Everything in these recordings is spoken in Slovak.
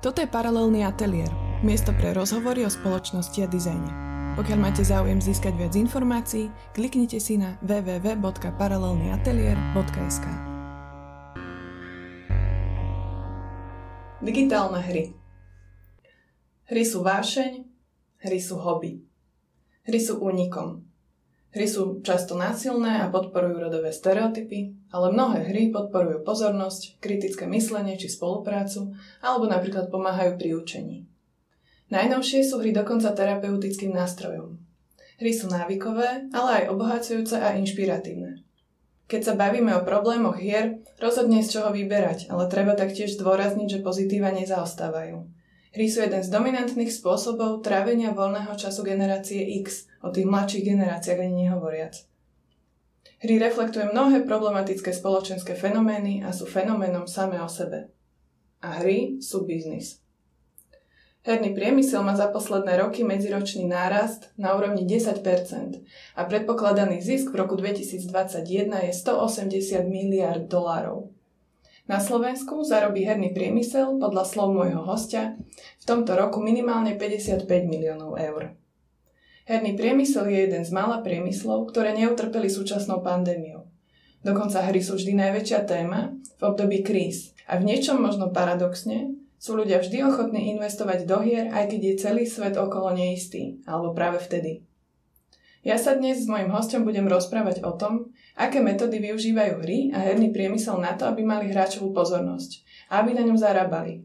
Toto je paralelný ateliér, miesto pre rozhovory o spoločnosti a dizajne. Pokiaľ máte záujem získať viac informácií, kliknite si na www.paralelnyatelier.sk Digitálne hry Hry sú vášeň, hry sú hobby. Hry sú únikom. Hry sú často násilné a podporujú rodové stereotypy, ale mnohé hry podporujú pozornosť, kritické myslenie či spoluprácu, alebo napríklad pomáhajú pri učení. Najnovšie sú hry dokonca terapeutickým nástrojom. Hry sú návykové, ale aj obohacujúce a inšpiratívne. Keď sa bavíme o problémoch hier, rozhodne z čoho vyberať, ale treba taktiež zdôrazniť, že pozitíva nezaostávajú. Hry sú jeden z dominantných spôsobov trávenia voľného času generácie X, o tých mladších generáciách ani nehovoriac. Hry reflektujú mnohé problematické spoločenské fenomény a sú fenoménom samé o sebe. A hry sú biznis. Herný priemysel má za posledné roky medziročný nárast na úrovni 10% a predpokladaný zisk v roku 2021 je 180 miliard dolárov. Na Slovensku zarobí herný priemysel, podľa slov môjho hostia, v tomto roku minimálne 55 miliónov eur. Herný priemysel je jeden z mála priemyslov, ktoré neutrpeli súčasnou pandémiou. Dokonca hry sú vždy najväčšia téma v období kríz. A v niečom možno paradoxne sú ľudia vždy ochotní investovať do hier, aj keď je celý svet okolo neistý, alebo práve vtedy. Ja sa dnes s mojim hostom budem rozprávať o tom, aké metódy využívajú hry a herný priemysel na to, aby mali hráčovú pozornosť a aby na ňom zarábali.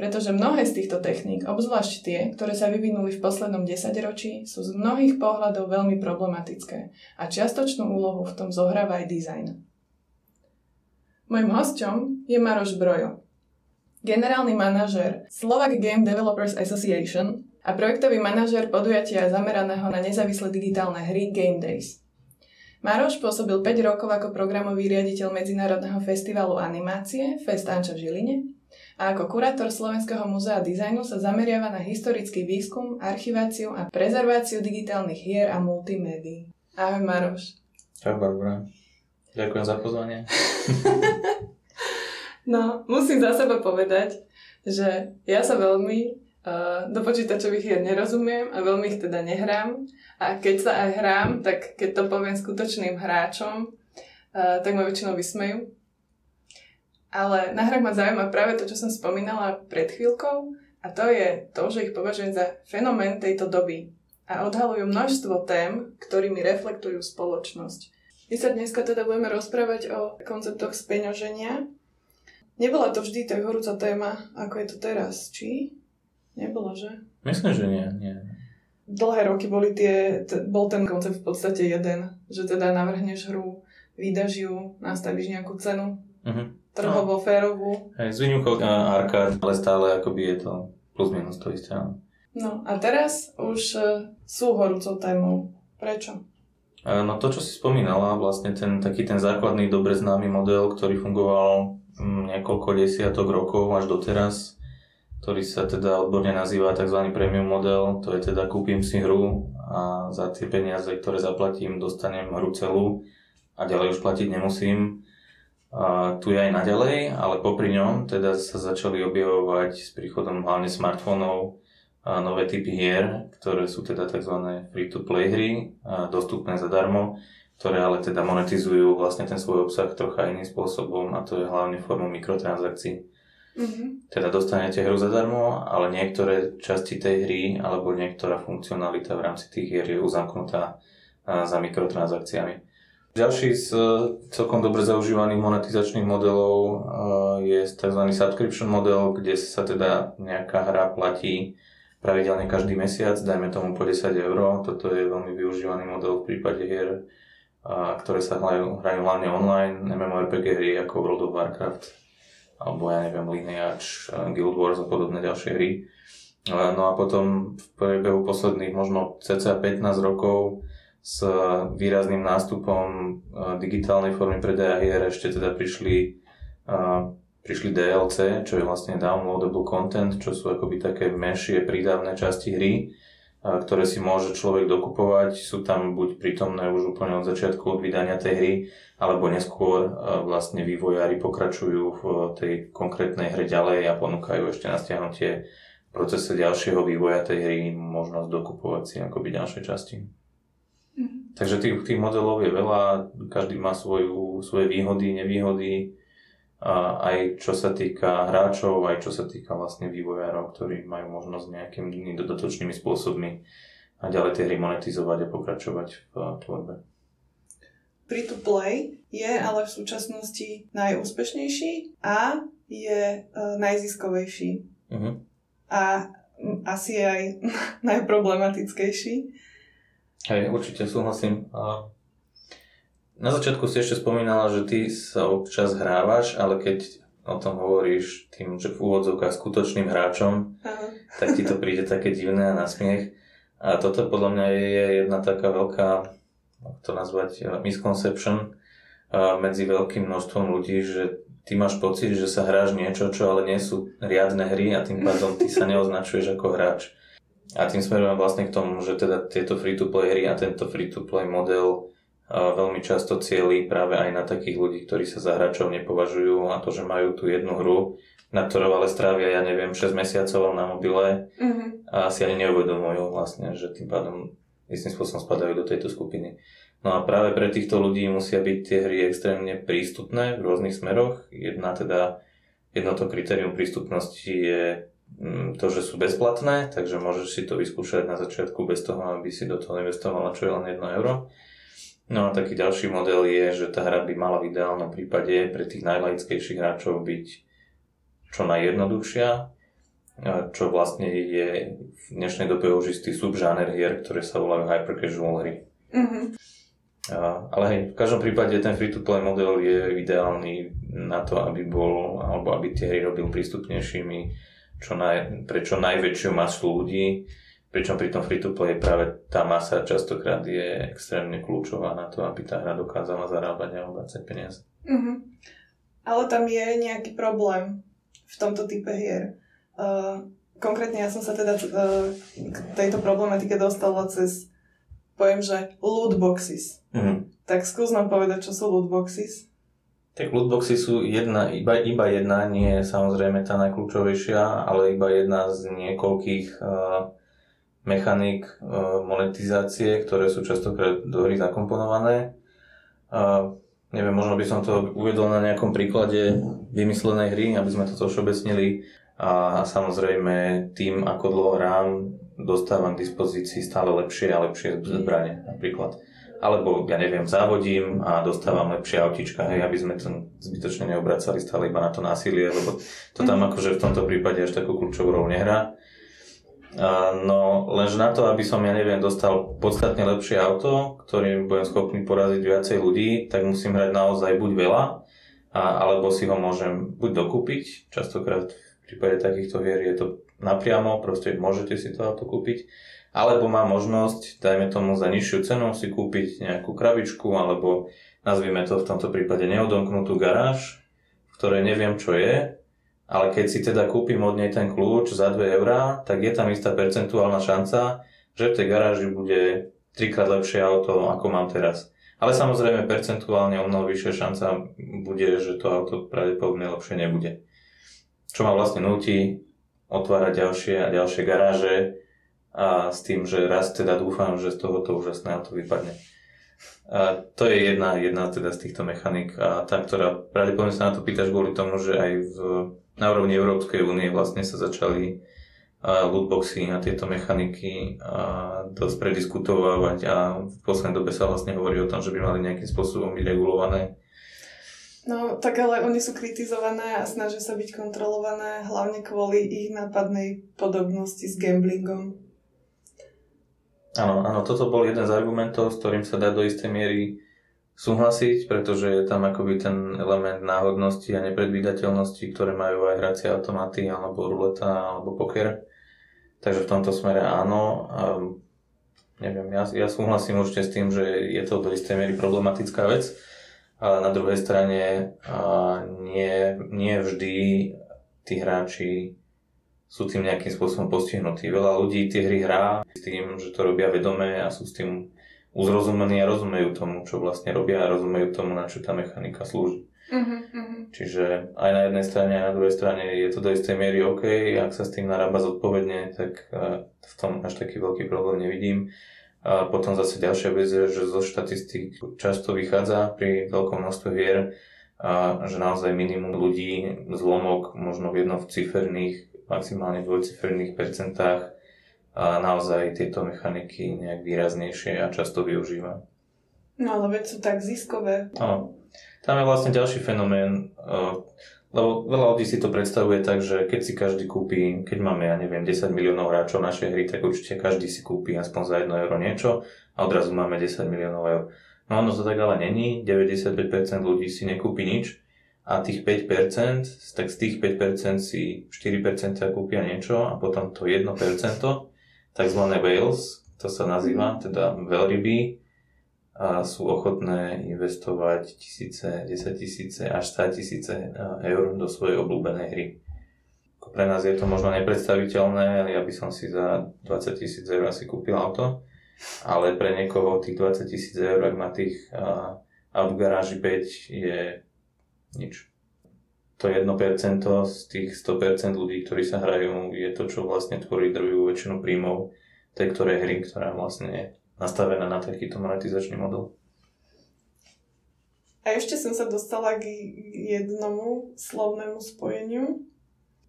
Pretože mnohé z týchto techník, obzvlášť tie, ktoré sa vyvinuli v poslednom desaťročí, sú z mnohých pohľadov veľmi problematické a čiastočnú úlohu v tom zohráva aj dizajn. Mojím hostom je Maroš Brojo, generálny manažer Slovak Game Developers Association a projektový manažer podujatia zameraného na nezávislé digitálne hry Game Days. Maroš pôsobil 5 rokov ako programový riaditeľ Medzinárodného festivalu animácie Fest Anča v Žiline a ako kurátor Slovenského múzea dizajnu sa zameriava na historický výskum, archiváciu a prezerváciu digitálnych hier a multimédií. Ahoj Maroš. Čau Barbara. Ďakujem za pozvanie. no, musím za seba povedať, že ja sa veľmi do počítačových hier nerozumiem a veľmi ich teda nehrám. A keď sa aj hrám, tak keď to poviem skutočným hráčom, tak ma väčšinou vysmejú. Ale na hrách ma zaujíma práve to, čo som spomínala pred chvíľkou a to je to, že ich považujem za fenomén tejto doby a odhalujú množstvo tém, ktorými reflektujú spoločnosť. My sa dneska teda budeme rozprávať o konceptoch speňoženia. Nebola to vždy tak horúca téma, ako je to teraz, či? Nebolo, že? Myslím, že nie, nie. Dlhé roky boli tie, t- bol ten koncept v podstate jeden, že teda navrhneš hru, vydaš ju, nastavíš nejakú cenu, uh-huh. trhovo, no. férovú. Hej, s výnimkou arkád, ale stále akoby je to plus minus to isté. No a teraz už uh, sú horúcou témou. Prečo? No to, čo si spomínala, vlastne ten taký ten základný, dobre známy model, ktorý fungoval mm, niekoľko desiatok rokov až doteraz, ktorý sa teda odborne nazýva tzv. premium model, to je teda kúpim si hru a za tie peniaze, ktoré zaplatím, dostanem hru celú a ďalej už platiť nemusím. A tu je aj naďalej, ale popri ňom teda sa začali objavovať s príchodom hlavne smartfónov a nové typy hier, ktoré sú teda tzv. free-to-play hry, a dostupné zadarmo, ktoré ale teda monetizujú vlastne ten svoj obsah trocha iným spôsobom a to je hlavne formou mikrotransakcií. Mm-hmm. Teda dostanete hru zadarmo, ale niektoré časti tej hry alebo niektorá funkcionalita v rámci tých hier je uzamknutá za mikrotransakciami. Ďalší z e, celkom dobre zaužívaných monetizačných modelov e, je tzv. subscription model, kde sa teda nejaká hra platí pravidelne každý mesiac, dajme tomu po 10 eur. Toto je veľmi využívaný model v prípade hier, ktoré sa hrajú, hrajú hlavne online, MMORPG hry ako World of Warcraft alebo ja neviem, Lineage, Guild Wars a podobné ďalšie hry. No a potom v priebehu posledných možno cca 15 rokov s výrazným nástupom e, digitálnej formy predaja hier ešte teda prišli, e, prišli DLC, čo je vlastne downloadable content, čo sú akoby také menšie prídavné časti hry, ktoré si môže človek dokupovať. Sú tam buď prítomné už úplne od začiatku od vydania tej hry, alebo neskôr vlastne vývojári pokračujú v tej konkrétnej hre ďalej a ponúkajú ešte na stiahnutie v procese ďalšieho vývoja tej hry možnosť dokupovať si akoby ďalšie časti. Mm-hmm. Takže tých, tých modelov je veľa, každý má svoju, svoje výhody, nevýhody, a aj čo sa týka hráčov, aj čo sa týka vlastne vývojárov, ktorí majú možnosť nejakými dodatočnými spôsobmi a ďalej tie hry monetizovať a pokračovať v tvorbe. Free to play je ale v súčasnosti najúspešnejší a je uh, najziskovejší. Uh-huh. A asi je aj najproblematickejší. Hej, určite súhlasím. A na začiatku si ešte spomínala, že ty sa občas hrávaš, ale keď o tom hovoríš tým, že v úvodzovkách skutočným hráčom, Aha. tak ti to príde také divné a nasmiech. A toto podľa mňa je jedna taká veľká, ako to nazvať, misconception medzi veľkým množstvom ľudí, že ty máš pocit, že sa hráš niečo, čo ale nie sú riadne hry a tým pádom ty sa neoznačuješ ako hráč. A tým smerujem vlastne k tomu, že teda tieto free-to-play hry a tento free-to-play model veľmi často cieli práve aj na takých ľudí, ktorí sa za hráčov nepovažujú a to, že majú tú jednu hru, na ktorou ale strávia, ja neviem, 6 mesiacov na mobile mm-hmm. a si ani neuvedomujú vlastne, že tým pádom istým spôsobom spadajú do tejto skupiny. No a práve pre týchto ľudí musia byť tie hry extrémne prístupné v rôznych smeroch. Jedna teda, jedno to kritérium prístupnosti je mm, to, že sú bezplatné, takže môžeš si to vyskúšať na začiatku bez toho, aby si do toho investoval čo je len 1 euro. No a taký ďalší model je, že tá hra by mala v ideálnom prípade pre tých najlaickejších hráčov byť čo najjednoduchšia, čo vlastne je v dnešnej dobe už istý subžáner hier, ktoré sa volajú hyper casual hry. Mm-hmm. Ale hej, v každom prípade ten free-to-play model je ideálny na to, aby bol, alebo aby tie hry robil prístupnejšími čo naj, pre čo najväčšiu masu ľudí Pričom pri tom free-to-play práve tá masa častokrát je extrémne kľúčová na to, aby tá hra dokázala zarábať a obracať peniaze. Uh-huh. Ale tam je nejaký problém v tomto type hier. Uh, konkrétne ja som sa teda uh, k tejto problematike dostala cez poviem, že lootboxes. Uh-huh. Tak skús nám povedať, čo sú lootboxes. Tak lootboxy sú jedna, iba, iba jedna, nie je samozrejme tá najkľúčovejšia, ale iba jedna z niekoľkých uh, mechanik e, monetizácie, ktoré sú častokrát do hry zakomponované. A neviem, možno by som to uvedol na nejakom príklade vymyslenej hry, aby sme to všeobecnili. A samozrejme tým, ako dlho hrám, dostávam k dispozícii stále lepšie a lepšie zbranie napríklad. Alebo, ja neviem, závodím a dostávam lepšie autička, hej, aby sme to zbytočne neobracali stále iba na to násilie, lebo to tam mhm. akože v tomto prípade až takú kľúčovú rolu nehrá. No, lenže na to, aby som, ja neviem, dostal podstatne lepšie auto, ktorým budem schopný poraziť viacej ľudí, tak musím hrať naozaj buď veľa, a, alebo si ho môžem buď dokúpiť, častokrát v prípade takýchto hier je to napriamo, proste môžete si to auto kúpiť, alebo má možnosť, dajme tomu za nižšiu cenu, si kúpiť nejakú krabičku, alebo nazvime to v tomto prípade neodomknutú garáž, v ktorej neviem, čo je, ale keď si teda kúpim od nej ten kľúč za 2 eurá, tak je tam istá percentuálna šanca, že v tej garáži bude trikrát lepšie auto, ako mám teraz. Ale samozrejme percentuálne o mnoho vyššia šanca bude, že to auto pravdepodobne lepšie nebude. Čo ma vlastne nutí otvárať ďalšie a ďalšie garáže a s tým, že raz teda dúfam, že z tohoto úžasné auto vypadne. A to je jedna, jedna teda z týchto mechanik a tá, ktorá pravdepodobne sa na to pýtaš kvôli tomu, že aj v na úrovni Európskej únie vlastne sa začali lootboxy a tieto mechaniky dosť prediskutovať a v poslednej dobe sa vlastne hovorí o tom, že by mali nejakým spôsobom byť regulované. No, tak ale oni sú kritizované a snažia sa byť kontrolované hlavne kvôli ich nápadnej podobnosti s gamblingom. Áno, áno, toto bol jeden z argumentov, s ktorým sa dá do istej miery súhlasiť, pretože je tam akoby ten element náhodnosti a nepredvídateľnosti, ktoré majú aj hracie automaty, alebo ruleta, alebo poker. Takže v tomto smere áno. A neviem, ja, ja súhlasím určite s tým, že je to do istej miery problematická vec, ale na druhej strane nie, nie vždy tí hráči sú tým nejakým spôsobom postihnutí. Veľa ľudí tie hry hrá s tým, že to robia vedome a sú s tým uzrozumení a rozumejú tomu, čo vlastne robia a rozumejú tomu, na čo tá mechanika slúži. Uh-huh, uh-huh. Čiže aj na jednej strane, aj na druhej strane je to do istej miery OK, ak sa s tým narába zodpovedne, tak v tom až taký veľký problém nevidím. A potom zase ďalšia vec je, že zo štatistík často vychádza pri veľkom množstve hier, a že naozaj minimum ľudí, zlomok možno v jednociferných, maximálne dvojciferných percentách a naozaj tieto mechaniky nejak výraznejšie a často využíva. No ale veď sú tak ziskové. Áno. Tam je vlastne ďalší fenomén, lebo veľa ľudí si to predstavuje tak, že keď si každý kúpi, keď máme, ja neviem, 10 miliónov hráčov našej hry, tak určite každý si kúpi aspoň za 1 euro niečo a odrazu máme 10 miliónov eur. No ono to tak ale není, 95% ľudí si nekúpi nič a tých 5%, tak z tých 5% si 4% kúpia niečo a potom to 1%, tzv. whales, to sa nazýva, teda veľryby, a sú ochotné investovať tisíce, 10 tisíce až 100 tisíce e, eur do svojej obľúbenej hry. Pre nás je to možno nepredstaviteľné, ja by som si za 20 tisíc eur asi kúpil auto, ale pre niekoho tých 20 tisíc eur, ak má tých aut v garáži 5, je nič. To 1% z tých 100% ľudí, ktorí sa hrajú, je to, čo vlastne tvorí druhú väčšinu príjmov tej ktorej hry, ktorá vlastne je nastavená na takýto monetizačný model. A ešte som sa dostala k jednomu slovnému spojeniu.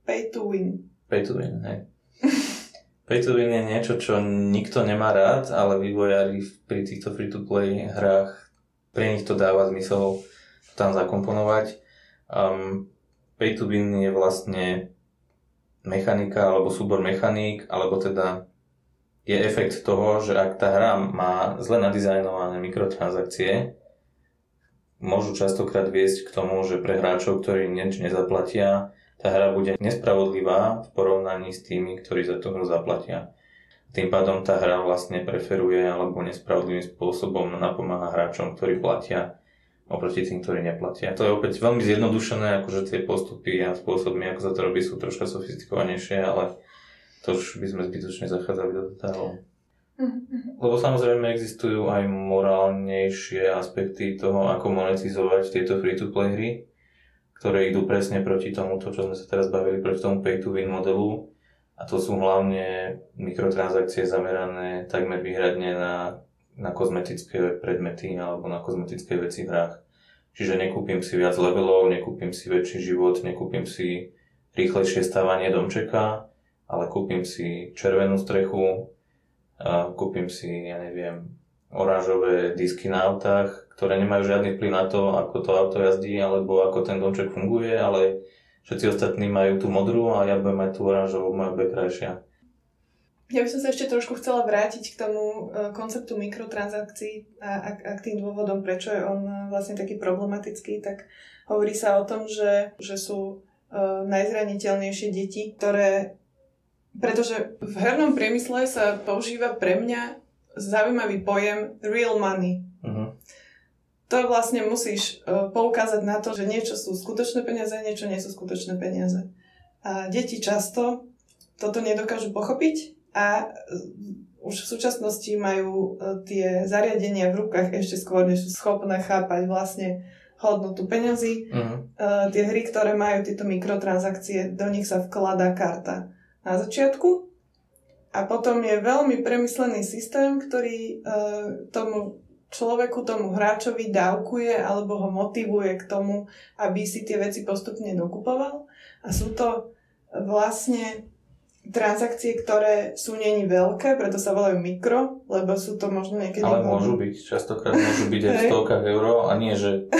Pay to win. Pay to win, hej. Pay to win je niečo, čo nikto nemá rád, ale vývojári pri týchto free-to-play hrách, pre nich to dáva zmysel tam zakomponovať. Um, pay to win je vlastne mechanika alebo súbor mechaník, alebo teda je efekt toho, že ak tá hra má zle nadizajnované mikrotransakcie, môžu častokrát viesť k tomu, že pre hráčov, ktorí nič nezaplatia, tá hra bude nespravodlivá v porovnaní s tými, ktorí za tú hru zaplatia. Tým pádom tá hra vlastne preferuje alebo nespravodlivým spôsobom napomáha hráčom, ktorí platia oproti tým, ktorí neplatia. To je opäť veľmi zjednodušené, akože tie postupy a spôsoby, ako sa to robí, sú troška sofistikovanejšie, ale to už by sme zbytočne zachádzali do detailov. Mhm. Lebo samozrejme existujú aj morálnejšie aspekty toho, ako monetizovať tieto free-to-play hry, ktoré idú presne proti tomu, čo sme sa teraz bavili, proti tomu pay-to-win modelu. A to sú hlavne mikrotransakcie zamerané takmer výhradne na, na kozmetické predmety alebo na kozmetické veci v hrách. Čiže nekúpim si viac levelov, nekúpim si väčší život, nekúpim si rýchlejšie stávanie domčeka, ale kúpim si červenú strechu, kúpim si, ja neviem, oranžové disky na autách, ktoré nemajú žiadny vplyv na to, ako to auto jazdí, alebo ako ten domček funguje, ale všetci ostatní majú tú modrú a ja budem mať tú oranžovú, moja bude krajšia. Ja by som sa ešte trošku chcela vrátiť k tomu e, konceptu mikrotransakcií a, a, a k tým dôvodom, prečo je on e, vlastne taký problematický, tak hovorí sa o tom, že, že sú uh, najzraniteľnejšie deti, ktoré pretože v hernom priemysle sa používa pre mňa zaujímavý pojem real money. Uh-huh. To vlastne musíš poukázať na to, že niečo sú skutočné peniaze, niečo nie sú skutočné peniaze. A deti často toto nedokážu pochopiť a uh, už v súčasnosti majú uh, tie zariadenia v rukách ešte skôr, než sú schopné chápať vlastne hodnotu peňazí. Uh-huh. Uh, tie hry, ktoré majú tieto mikrotransakcie, do nich sa vkladá karta na začiatku a potom je veľmi premyslený systém, ktorý uh, tomu človeku, tomu hráčovi dávkuje alebo ho motivuje k tomu, aby si tie veci postupne dokupoval. A sú to vlastne transakcie, ktoré sú není veľké, preto sa volajú mikro, lebo sú to možno niekedy... Ale môžu byť, častokrát môžu byť aj v stovkách eur a nie, že,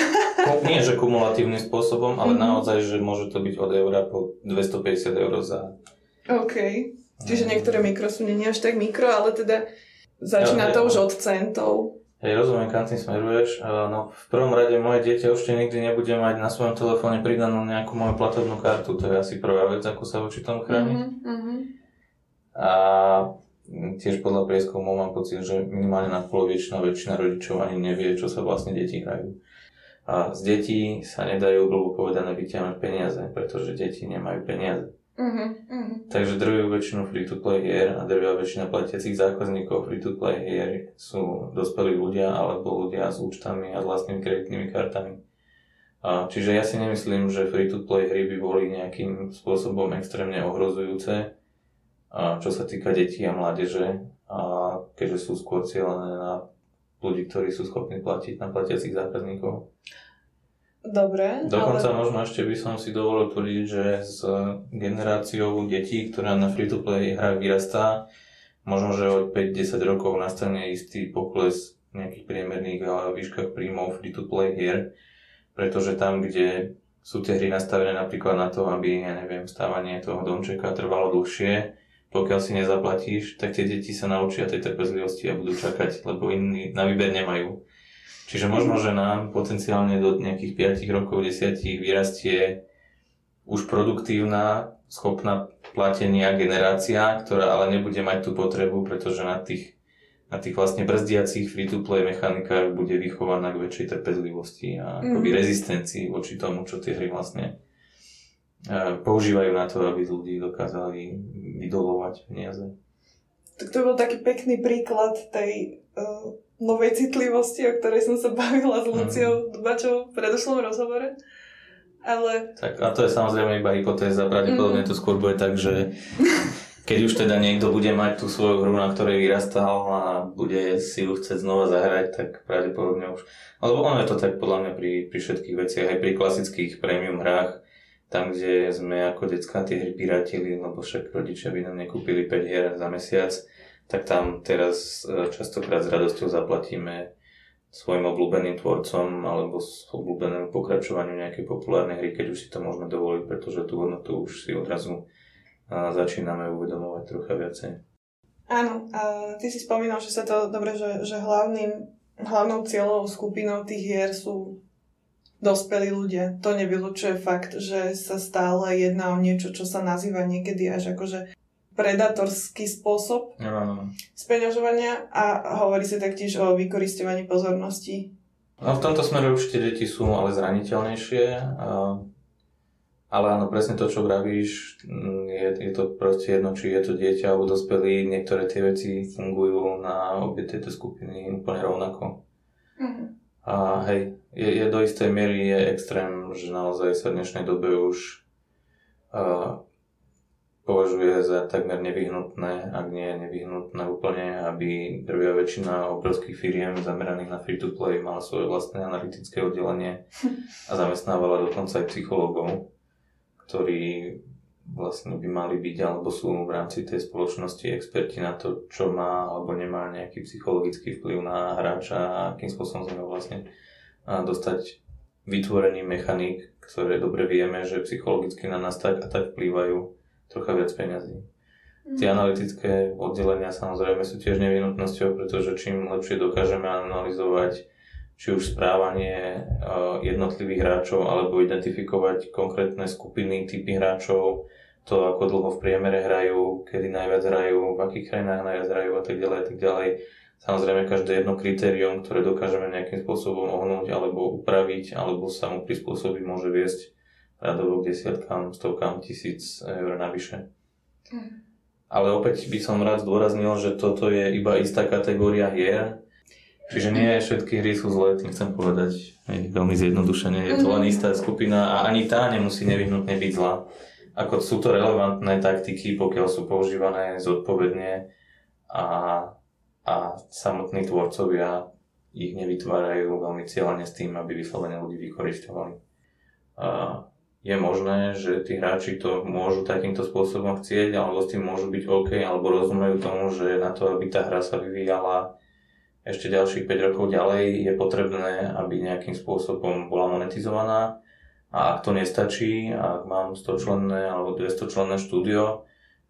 nie, že kumulatívnym spôsobom, ale mm-hmm. naozaj, že môže to byť od eura po 250 eur za OK. Čiže niektoré mikro sú nie až tak mikro, ale teda začína to už od centov. Hej, rozumiem, kam tým smeruješ. No, v prvom rade moje dieťa už nikdy nebude mať na svojom telefóne pridanú nejakú moju platobnú kartu. To je asi prvá vec, ako sa voči tomu chrániť. Uh-huh, A tiež podľa prieskumov mám pocit, že minimálne na polovičná väčšina rodičov ani nevie, čo sa vlastne deti hrajú. A z detí sa nedajú, bolo povedané, vyťahnuť peniaze, pretože deti nemajú peniaze. Uh-huh. Takže drvivú väčšinu free-to-play hier a drvivá väčšina platiacich zákazníkov free-to-play hier sú dospelí ľudia alebo ľudia s účtami a s vlastnými kreditnými kartami. Čiže ja si nemyslím, že free-to-play hry by boli nejakým spôsobom extrémne ohrozujúce, čo sa týka detí a mládeže, keďže sú skôr cieľené na ľudí, ktorí sú schopní platiť na platiacich zákazníkov. Dobre. Dokonca ale... možno ešte by som si dovolil tvrdiť, že s generáciou detí, ktorá na free-to-play hrách vyrastá, možno, že od 5-10 rokov nastane istý pokles nejakých priemerných výškach príjmov free-to-play hier, pretože tam, kde sú tie hry nastavené napríklad na to, aby, ja neviem, stávanie toho domčeka trvalo dlhšie, pokiaľ si nezaplatíš, tak tie deti sa naučia tej trpezlivosti a budú čakať, lebo iní na výber nemajú. Čiže možno, že nám potenciálne do nejakých 5 rokov, 10 vyrastie už produktívna, schopná platenia generácia, ktorá ale nebude mať tú potrebu, pretože na tých, na tých vlastne brzdiacich free-to-play mechanikách bude vychovaná k väčšej trpezlivosti a akoby mm. rezistencii voči tomu, čo tie hry vlastne e, používajú na to, aby ľudí dokázali vydolovať peniaze. Tak to bol taký pekný príklad tej uh novej citlivosti, o ktorej som sa bavila s Luciou mm. Dbačou v predošlom rozhovore. Ale... Tak a to je samozrejme iba hypotéza, pravdepodobne mm. to skôr bude tak, že keď už teda niekto bude mať tú svoju hru, na ktorej vyrastal a bude si ju chcieť znova zahrať, tak pravdepodobne už... Alebo ono je to tak podľa mňa pri, pri všetkých veciach, aj pri klasických premium hrách, tam, kde sme ako decka tie hry pirátili, lebo však rodičia by nám nekúpili 5 hier za mesiac, tak tam teraz e, častokrát s radosťou zaplatíme svojim obľúbeným tvorcom alebo s obľúbenému pokračovaniu nejakej populárnej hry, keď už si to môžeme dovoliť, pretože tú hodnotu už si odrazu začíname uvedomovať trocha viacej. Áno, a ty si spomínal, že sa to dobre, že, že hlavným, hlavnou cieľovou skupinou tých hier sú dospelí ľudia. To nevylučuje fakt, že sa stále jedná o niečo, čo sa nazýva niekedy až akože predatorský spôsob no. speňažovania a hovorí sa taktiež o vykoristovaní pozornosti. No v tomto smere určite deti sú ale zraniteľnejšie. Ale áno, presne to, čo vravíš, mm, je, je to proste jedno, či je to dieťa alebo dospelý, niektoré tie veci fungujú na obie tieto skupiny úplne rovnako. Uh-huh. A hej, je, je do istej miery je extrém, že naozaj sa v dnešnej dobe už uh, považuje za takmer nevyhnutné, ak nie je nevyhnutné úplne, aby drvia väčšina obrovských firiem zameraných na free-to-play mala svoje vlastné analytické oddelenie a zamestnávala dokonca aj psychológov, ktorí vlastne by mali byť alebo sú v rámci tej spoločnosti experti na to, čo má alebo nemá nejaký psychologický vplyv na hráča a akým spôsobom sme vlastne dostať vytvorený mechanik, ktoré dobre vieme, že psychologicky na nás tak a tak vplývajú trocha viac peňazí. Mm. Tie analytické oddelenia samozrejme sú tiež nevyhnutnosťou, pretože čím lepšie dokážeme analyzovať či už správanie jednotlivých hráčov alebo identifikovať konkrétne skupiny, typy hráčov, to ako dlho v priemere hrajú, kedy najviac hrajú, v akých krajinách najviac hrajú a tak ďalej a tak ďalej. Samozrejme každé jedno kritérium, ktoré dokážeme nejakým spôsobom ohnúť alebo upraviť alebo sa mu prispôsobiť môže viesť radovo k desiatkám, stovkám tisíc eur navyše. Mm. Ale opäť by som rád zdôraznil, že toto je iba istá kategória hier, čiže nie všetky hry sú zlé, tým chcem povedať je veľmi zjednodušene. Je to len mhm. istá skupina a ani tá nemusí nevyhnutne byť zlá. Ako sú to relevantné taktiky, pokiaľ sú používané zodpovedne a, a samotní tvorcovia ich nevytvárajú veľmi cieľane s tým, aby vyslovene ľudí vykoristovali. A je možné, že tí hráči to môžu takýmto spôsobom chcieť, alebo s tým môžu byť OK, alebo rozumejú tomu, že na to, aby tá hra sa vyvíjala ešte ďalších 5 rokov ďalej, je potrebné, aby nejakým spôsobom bola monetizovaná. A ak to nestačí, ak mám 100 členné alebo 200 členné štúdio,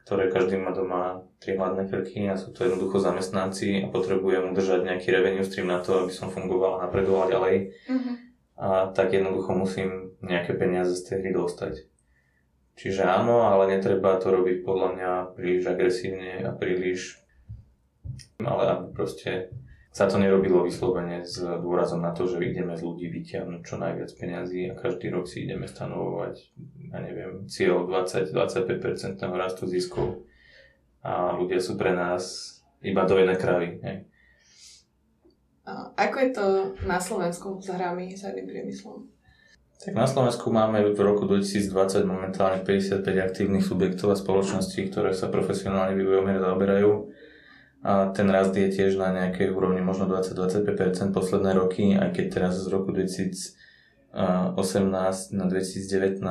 ktoré každý má doma tri hladné krky a sú to jednoducho zamestnanci a potrebujem udržať nejaký revenue stream na to, aby som fungoval a napredoval ďalej, mm-hmm. a tak jednoducho musím nejaké peniaze z tej hry dostať. Čiže áno, ale netreba to robiť podľa mňa príliš agresívne a príliš, ale aby proste sa to nerobilo vyslovene s dôrazom na to, že ideme z ľudí vyťahnuť čo najviac peniazí a každý rok si ideme stanovovať ja neviem, cieľ 20-25% rastu ziskov a ľudia sú pre nás iba do jednej kravy. Hej. Ako je to na Slovensku s hrami, s herným priemyslom? Tak na Slovensku máme v roku 2020 momentálne 55 aktívnych subjektov a spoločností, ktoré sa profesionálne vývojom zaoberajú. A ten rast je tiež na nejakej úrovni možno 20-25% posledné roky, aj keď teraz z roku 2018 na 2019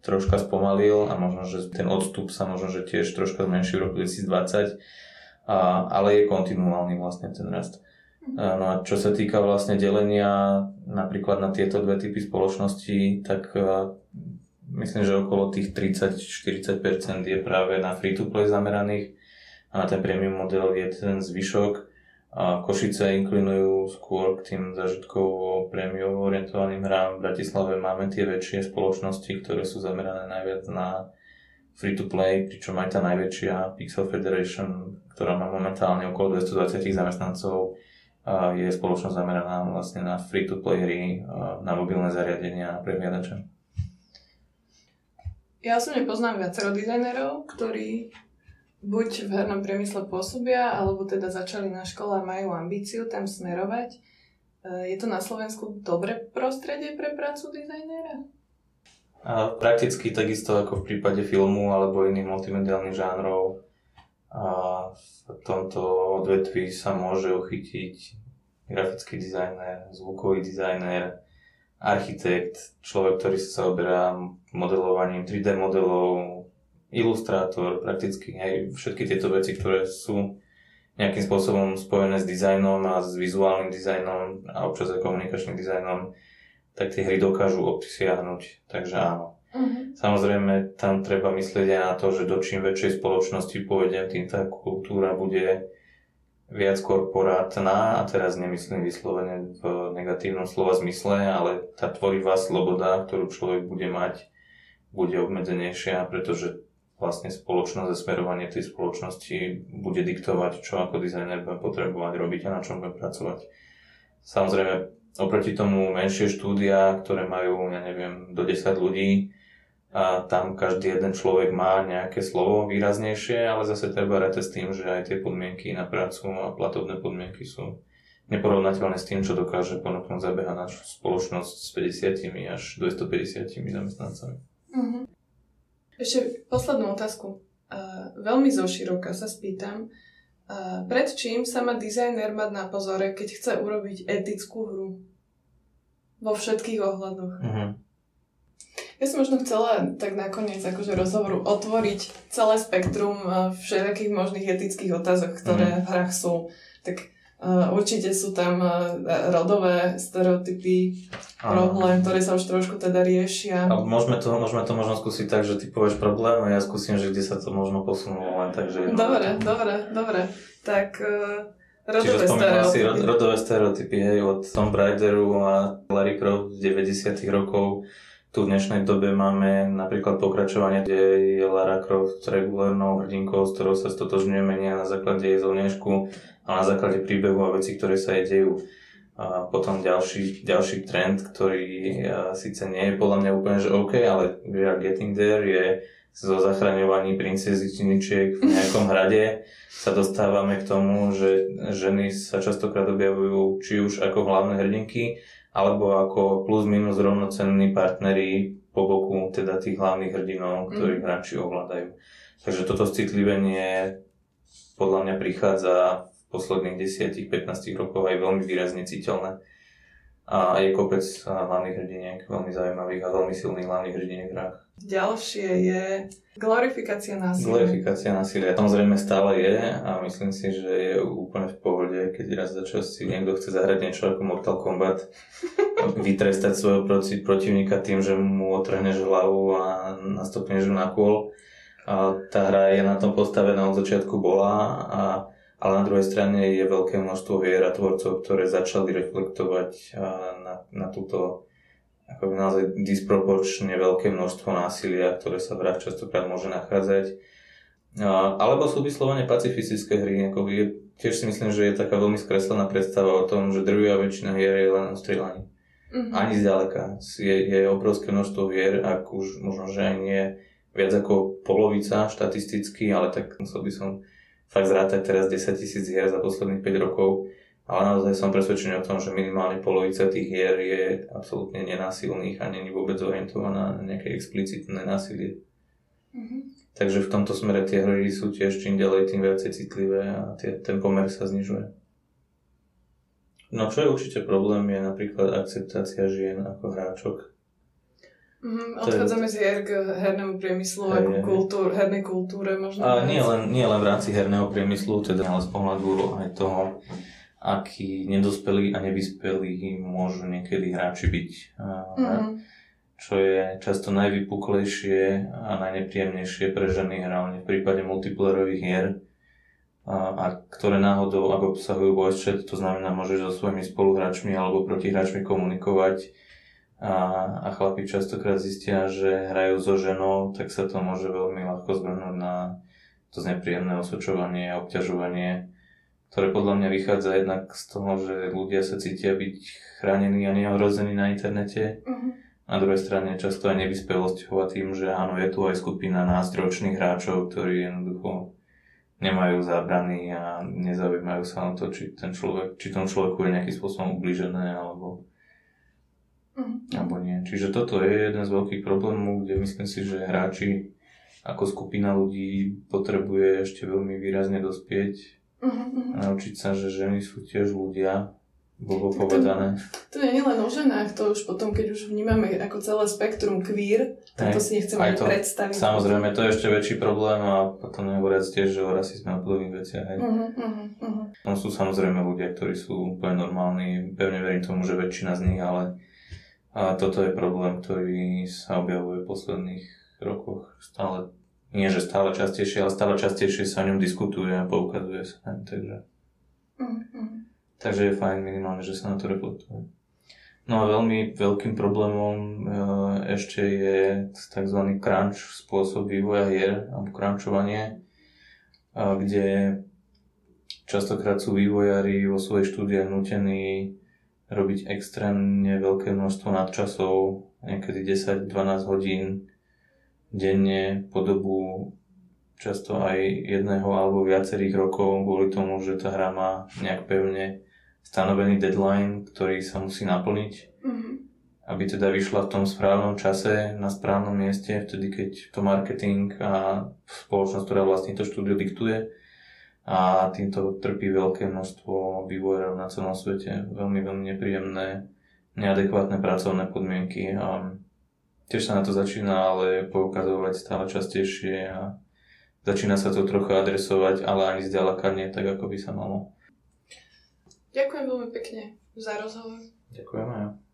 troška spomalil a možno, že ten odstup sa možno, že tiež troška zmenší v roku 2020, a, ale je kontinuálny vlastne ten rast. No a čo sa týka vlastne delenia napríklad na tieto dve typy spoločností, tak myslím, že okolo tých 30-40% je práve na free-to-play zameraných a ten premium model je ten zvyšok. A Košice inklinujú skôr k tým zažitkovo prémiou orientovaným hrám. V Bratislave máme tie väčšie spoločnosti, ktoré sú zamerané najviac na free-to-play, pričom aj tá najväčšia Pixel Federation, ktorá má momentálne okolo 220 zamestnancov, je spoločnosť zameraná vlastne na free-to-play hry, na mobilné zariadenia a prehliadače. Ja osobne poznám viacero dizajnerov, ktorí buď v hernom priemysle pôsobia, alebo teda začali na škole a majú ambíciu tam smerovať. E, je to na Slovensku dobré prostredie pre prácu dizajnera? A prakticky takisto ako v prípade filmu alebo iných multimediálnych žánrov a v tomto odvetví sa môže uchytiť grafický dizajner, zvukový dizajner, architekt, človek, ktorý sa zaoberá modelovaním 3D modelov, ilustrátor, prakticky aj všetky tieto veci, ktoré sú nejakým spôsobom spojené s dizajnom a s vizuálnym dizajnom a občas aj komunikačným dizajnom, tak tie hry dokážu obsiahnuť. Takže áno, Uh-huh. Samozrejme, tam treba myslieť aj na to, že do čím väčšej spoločnosti pôjdem, tým tá kultúra bude viac korporátna a teraz nemyslím vyslovene v negatívnom slova zmysle, ale tá tvorivá sloboda, ktorú človek bude mať, bude obmedzenejšia, pretože vlastne spoločnosť a smerovanie tej spoločnosti bude diktovať, čo ako dizajner budem potrebovať robiť a na čom budem pracovať. Samozrejme, oproti tomu menšie štúdia, ktoré majú, ja neviem, do 10 ľudí, a tam každý jeden človek má nejaké slovo výraznejšie, ale zase treba rátať s tým, že aj tie podmienky na prácu a platovné podmienky sú neporovnateľné s tým, čo dokáže ponúknuť našu spoločnosť s 50 až 250 zamestnancami. Uh-huh. Ešte poslednú otázku. Uh, veľmi zoširoka sa spýtam, uh, pred čím sa má dizajner mať na pozore, keď chce urobiť etickú hru? Vo všetkých ohľadoch. Uh-huh. Ja som možno chcela tak nakoniec akože rozhovoru otvoriť celé spektrum eh, všetkých možných etických otázok, ktoré mm. v hrách sú. Tak uh, určite sú tam uh, rodové stereotypy, problém, ktoré sa už trošku teda riešia. A môžeme to, môžeme to možno skúsiť tak, že ty povieš problém a ja skúsim, že kde sa to možno posunulo len tak, že... Dobre, dobre, dobre. Tak uh, rodové Čiže stereotypy. si rod, rodové stereotypy, hej, od Tom Raideru a Larry Croft z 90 rokov tu v dnešnej dobe máme napríklad pokračovanie, kde je Lara Croft regulárnou hrdinkou, s ktorou sa stotožňujeme nie na základe jej zlnežku, ale na základe príbehu a vecí, ktoré sa jej dejú. A potom ďalší, ďalší trend, ktorý síce nie je podľa mňa úplne že OK, ale we are getting there, je zo zachraňovaní princezničiek v nejakom hrade sa dostávame k tomu, že ženy sa častokrát objavujú či už ako hlavné hrdinky, alebo ako plus minus rovnocenní partneri po boku teda tých hlavných hrdinov, ktorých mm. hráči ovládajú. Takže toto citlivenie podľa mňa prichádza v posledných 10-15 rokoch aj veľmi výrazne citeľné. A je kopec hlavných hrdiniek, veľmi zaujímavých a veľmi silných hlavných hrdiniek hrách. Ďalšie je glorifikácia násilia. Glorifikácia násilia samozrejme stále je a myslím si, že je úplne v pohode, keď raz za čas si niekto chce zahrať niečo ako Mortal Kombat, vytrestať svojho proti, protivníka tým, že mu otrhneš hlavu a nastopneš na kôl. A tá hra je na tom postavená od začiatku bola, a, ale na druhej strane je veľké množstvo vier a tvorcov, ktoré začali reflektovať na, na túto ako naozaj disproporčne veľké množstvo násilia, ktoré sa v hrách častokrát môže nachádzať. Alebo sú vyslovene pacifistické hry. Ako je, tiež si myslím, že je taká veľmi skreslená predstava o tom, že drvia väčšina hier je len o strieľaní. Mm-hmm. Ani zďaleka. Je, je obrovské množstvo vier, ak už možno, že aj nie viac ako polovica štatisticky, ale tak musel by som fakt zrátať teraz 10 tisíc hier za posledných 5 rokov. Ale naozaj som presvedčený o tom, že minimálne polovica tých hier je absolútne nenásilných a není vôbec orientovaná na nejaké explicitné násilie. Mm-hmm. Takže v tomto smere tie hry sú tiež čím ďalej tým viacej citlivé a tie, ten pomer sa znižuje. No čo je určite problém je napríklad akceptácia žien ako hráčok. Mm, odchádzame z hier k hernému priemyslu a k kultúr, hernej kultúre možno. A nie len, nie len v rámci herného priemyslu, teda ale z pohľadu aj toho, akí nedospelí a nevyspelí môžu niekedy hráči byť. Mm-hmm. Čo je často najvypuklejšie a najnepríjemnejšie pre ženy hlavne v prípade multiplayerových hier a, a ktoré náhodou, ak obsahujú voice chat, to znamená, môžeš so svojimi spoluhráčmi alebo protihráčmi komunikovať a, a chlapi častokrát zistia, že hrajú so ženou, tak sa to môže veľmi ľahko zvrhnúť na to znepríjemné osočovanie a obťažovanie, ktoré podľa mňa vychádza jednak z toho, že ľudia sa cítia byť chránení a neohrození na internete. Uh-huh. Na druhej strane často aj nevyspelosťou a tým, že áno, je tu aj skupina nástročných hráčov, ktorí jednoducho nemajú zábrany a nezaujímajú sa na to, či ten človek, či tomu človeku je nejakým spôsobom ubližené alebo, mm. alebo nie. Čiže toto je jeden z veľkých problémov, kde myslím si, že hráči ako skupina ľudí potrebuje ešte veľmi výrazne dospieť mm-hmm. a naučiť sa, že ženy sú tiež ľudia bolo povedané. To, to je len o ženách, to už potom, keď už vnímame ako celé spektrum queer, tak to si nechceme ani predstaviť. Samozrejme, to je ešte väčší problém a potom nehovoriac tiež že o rasizme a podobných veciach. Hej. Uh-huh, uh-huh, uh-huh. No sú samozrejme ľudia, ktorí sú úplne normálni, pevne verím tomu, že väčšina z nich, ale a toto je problém, ktorý sa objavuje v posledných rokoch stále, nie že stále častejšie, ale stále častejšie sa o ňom diskutuje a poukazuje sa. Takže. Uh-huh. Takže je fajn minimálne, že sa na to reflektuje. No a veľmi veľkým problémom e, ešte je tzv. crunch spôsob vývoja hier, alebo crunchovanie, kde častokrát sú vývojári vo svojej štúdii nutení robiť extrémne veľké množstvo nadčasov, niekedy 10-12 hodín denne po dobu často aj jedného alebo viacerých rokov kvôli tomu, že tá hra má nejak pevne stanovený deadline, ktorý sa musí naplniť, mm-hmm. aby teda vyšla v tom správnom čase, na správnom mieste, vtedy keď to marketing a spoločnosť, ktorá vlastne to štúdio diktuje a týmto trpí veľké množstvo vývojov na celom svete. Veľmi, veľmi nepríjemné, neadekvátne pracovné podmienky a tiež sa na to začína ale poukazovať stále častejšie a začína sa to trochu adresovať, ale ani zďaleka nie tak, ako by sa malo. Ďakujem veľmi pekne za rozhovor. Ďakujem aj